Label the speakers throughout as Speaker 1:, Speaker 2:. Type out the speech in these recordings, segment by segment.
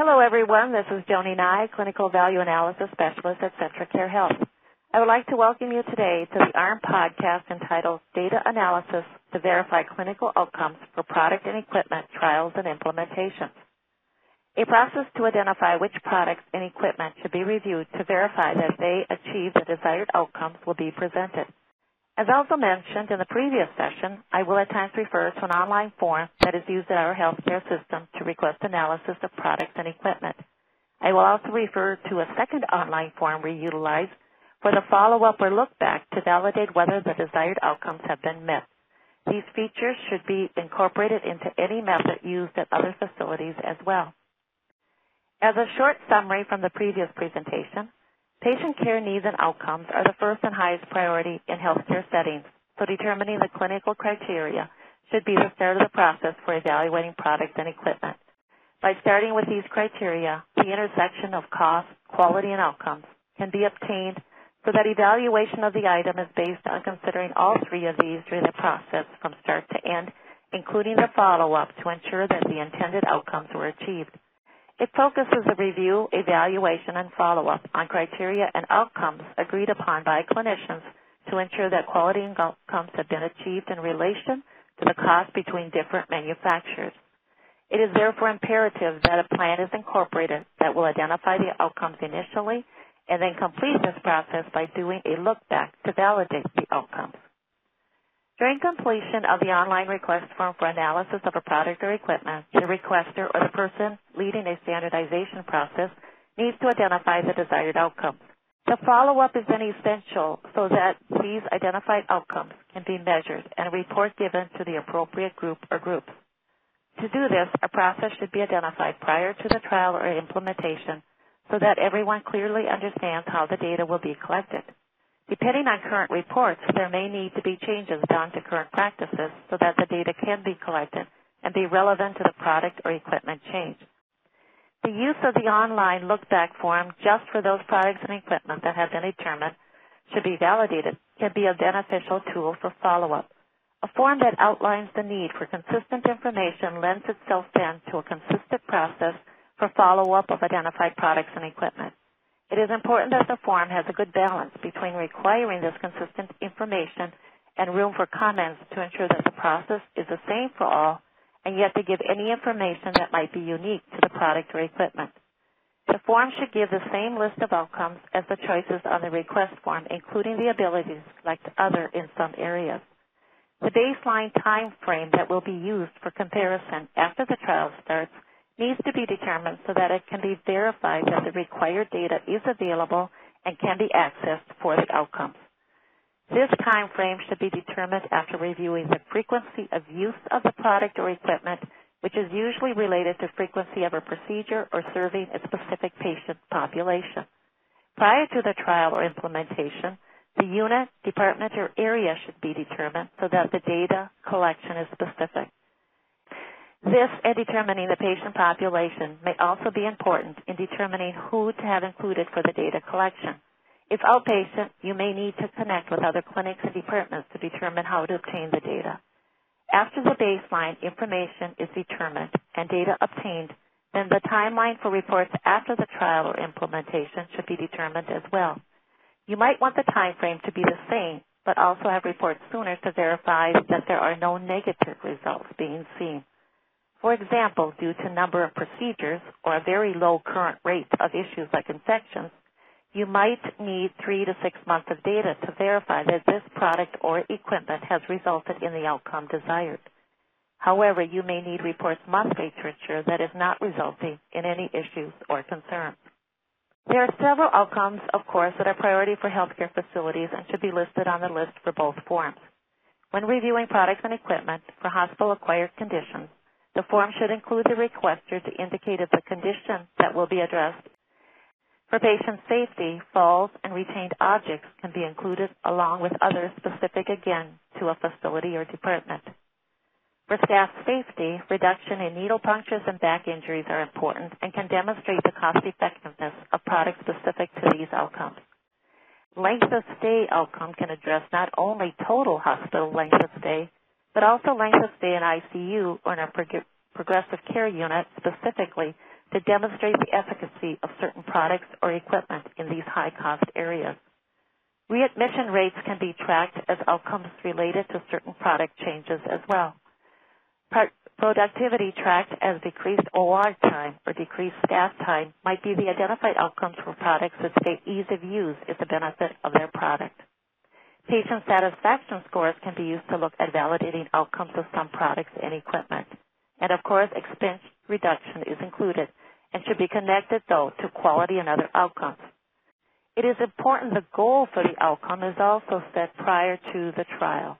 Speaker 1: Hello, everyone. This is Joni Nye, Clinical Value Analysis Specialist at CentraCare Health. I would like to welcome you today to the AHRMM podcast entitled Data Analysis to Verify Clinical Outcomes for Product and Equipment Trials and Implementations. A process to identify which products and equipment should be reviewed to verify that they achieve the desired outcomes will be presented. As also mentioned in the previous session, I will at times refer to an online form that is used in our healthcare system to request analysis of products and equipment. I will also refer to a second online form we utilize for the follow-up or look back to validate whether the desired outcomes have been met. These features should be incorporated into any method used at other facilities as well. As a short summary from the previous presentation, Patient care needs and outcomes are the first and highest priority in healthcare settings, so determining the clinical criteria should be the start of the process for evaluating products and equipment. By starting with these criteria, the intersection of cost, quality, and outcomes can be obtained so that evaluation of the item is based on considering all three of these during the process from start to end, including the follow-up to ensure that the intended outcomes were achieved. It focuses the review, evaluation, and follow-up on criteria and outcomes agreed upon by clinicians to ensure that quality outcomes have been achieved in relation to the cost between different manufacturers. It is therefore imperative that a plan is incorporated that will identify the outcomes initially and then complete this process by doing a look back to validate the outcomes. During completion of the online request form for analysis of a product or equipment, the requester or the person leading a standardization process needs to identify the desired outcomes. The follow-up is then essential so that these identified outcomes can be measured and a report given to the appropriate group or groups. To do this, a process should be identified prior to the trial or implementation so that everyone clearly understands how the data will be collected. Depending on current reports, there may need to be changes done to current practices so that the data can be collected and be relevant to the product or equipment change. The use of the online look-back form just for those products and equipment that have been determined should be validated can be a beneficial tool for follow-up. A form that outlines the need for consistent information lends itself then to a consistent process for follow-up of identified products and equipment. It is important that the form has a good balance between requiring this consistent information and room for comments to ensure that the process is the same for all and yet to give any information that might be unique to the product or equipment. The form should give the same list of outcomes as the choices on the request form, including the ability to select other in some areas. The baseline time frame that will be used for comparison after the trial starts needs to be determined so that it can be verified that the required data is available and can be accessed for the outcomes. This time frame should be determined after reviewing the frequency of use of the product or equipment, which is usually related to frequency of a procedure or serving a specific patient population. Prior to the trial or implementation, the unit, department, or area should be determined so that the data collection is specific. This and determining the patient population may also be important in determining who to have included for the data collection. If outpatient, you may need to connect with other clinics and departments to determine how to obtain the data. After the baseline information is determined and data obtained, then the timeline for reports after the trial or implementation should be determined as well. You might want the time frame to be the same, but also have reports sooner to verify that there are no negative results being seen. For example, due to number of procedures or a very low current rate of issues like infections, you might need three to six months of data to verify that this product or equipment has resulted in the outcome desired. However, you may need reports monthly to ensure that is not resulting in any issues or concerns. There are several outcomes, of course, that are priority for healthcare facilities and should be listed on the list for both forms. When reviewing products and equipment for hospital-acquired conditions, the form should include the requester to indicate if the condition that will be addressed. For patient safety, falls and retained objects can be included along with others specific again to a facility or department. For staff safety, reduction in needle punctures and back injuries are important and can demonstrate the cost effectiveness of products specific to these outcomes. Length of stay outcome can address not only total hospital length of stay, but also length of stay in ICU or in a prog- progressive care unit specifically to demonstrate the efficacy of certain products or equipment in these high-cost areas. Readmission rates can be tracked as outcomes related to certain product changes as well. Productivity tracked as decreased OR time or decreased staff time might be the identified outcomes for products that state ease of use is a benefit of their product. Patient satisfaction scores can be used to look at validating outcomes of some products and equipment. And of course, expense reduction is included and should be connected, though, to quality and other outcomes. It is important the goal for the outcome is also set prior to the trial.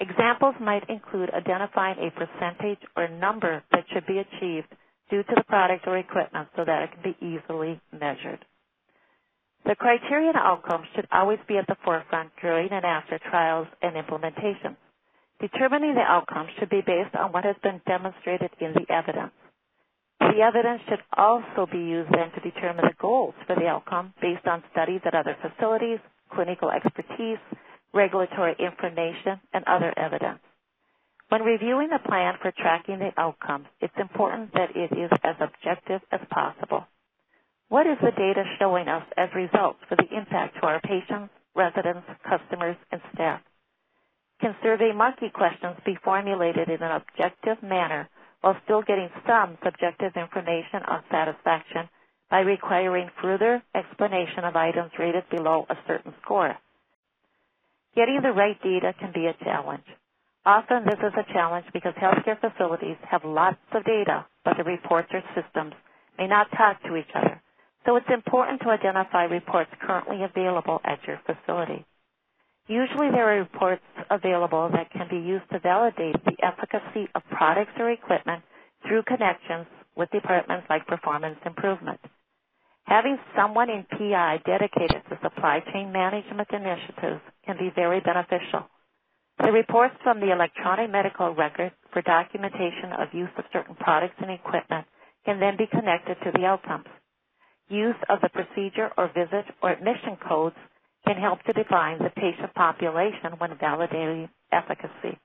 Speaker 1: Examples might include identifying a percentage or number that should be achieved due to the product or equipment so that it can be easily measured. The criteria and outcomes should always be at the forefront during and after trials and implementation. Determining the outcomes should be based on what has been demonstrated in the evidence. The evidence should also be used then to determine the goals for the outcome based on studies at other facilities, clinical expertise, regulatory information, and other evidence. When reviewing a plan for tracking the outcomes, it's important that it is as objective as possible. What is the data showing us as results for the impact to our patients, residents, customers, and staff? Can survey monkey questions be formulated in an objective manner while still getting some subjective information on satisfaction by requiring further explanation of items rated below a certain score? Getting the right data can be a challenge. Often this is a challenge because healthcare facilities have lots of data, but the reports or systems may not talk to each other. So it's important to identify reports currently available at your facility. Usually there are reports available that can be used to validate the efficacy of products or equipment through connections with departments like performance improvement. Having someone in PI dedicated to supply chain management initiatives can be very beneficial. The reports from the electronic medical record for documentation of use of certain products and equipment can then be connected to the outcomes. Use of the procedure or visit or admission codes can help to define the patient population when validating efficacy.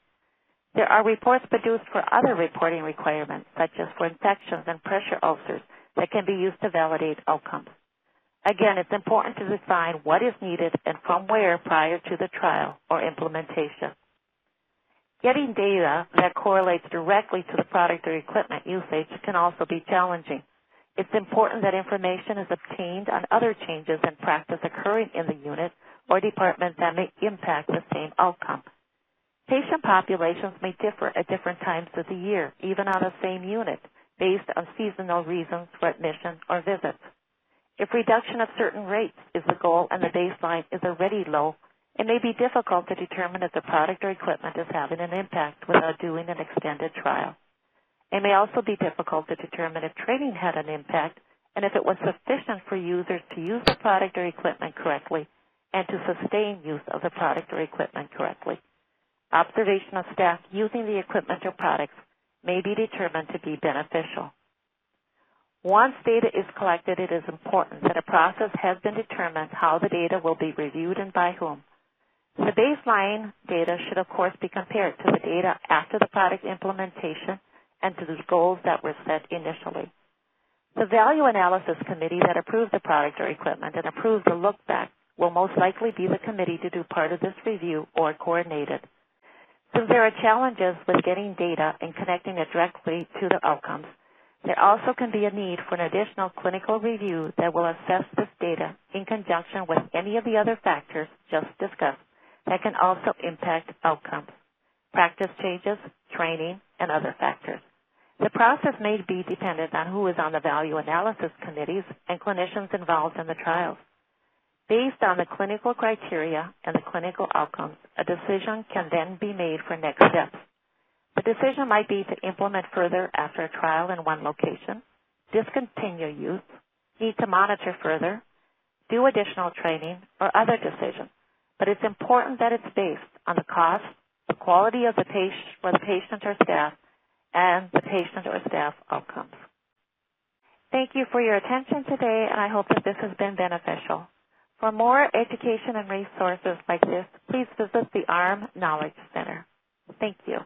Speaker 1: There are reports produced for other reporting requirements, such as for infections and pressure ulcers, that can be used to validate outcomes. Again, it's important to define what is needed and from where prior to the trial or implementation. Getting data that correlates directly to the product or equipment usage can also be challenging. It's important that information is obtained on other changes in practice occurring in the unit or department that may impact the same outcome. Patient populations may differ at different times of the year, even on the same unit, based on seasonal reasons for admission or visits. If reduction of certain rates is the goal and the baseline is already low, it may be difficult to determine if the product or equipment is having an impact without doing an extended trial. It may also be difficult to determine if training had an impact and if it was sufficient for users to use the product or equipment correctly and to sustain use of the product or equipment correctly. Observation of staff using the equipment or products may be determined to be beneficial. Once data is collected, it is important that a process has been determined how the data will be reviewed and by whom. The baseline data should, of course, be compared to the data after the product implementation and to the goals that were set initially. The Value Analysis Committee that approved the product or equipment and approved the look back will most likely be the committee to do part of this review or coordinate it. Since there are challenges with getting data and connecting it directly to the outcomes, there also can be a need for an additional clinical review that will assess this data in conjunction with any of the other factors just discussed that can also impact outcomes, practice changes, training, and other factors. The process may be dependent on who is on the value analysis committees and clinicians involved in the trials. Based on the clinical criteria and the clinical outcomes, a decision can then be made for next steps. The decision might be to implement further after a trial in one location, discontinue use, need to monitor further, do additional training, or other decisions. But it's important that it's based on the cost, the quality of the patient for the patient or staff, and the patient or staff outcomes. Thank you for your attention today, and I hope that this has been beneficial. For more education and resources like this, please visit the AHRMM Knowledge Center. Thank you.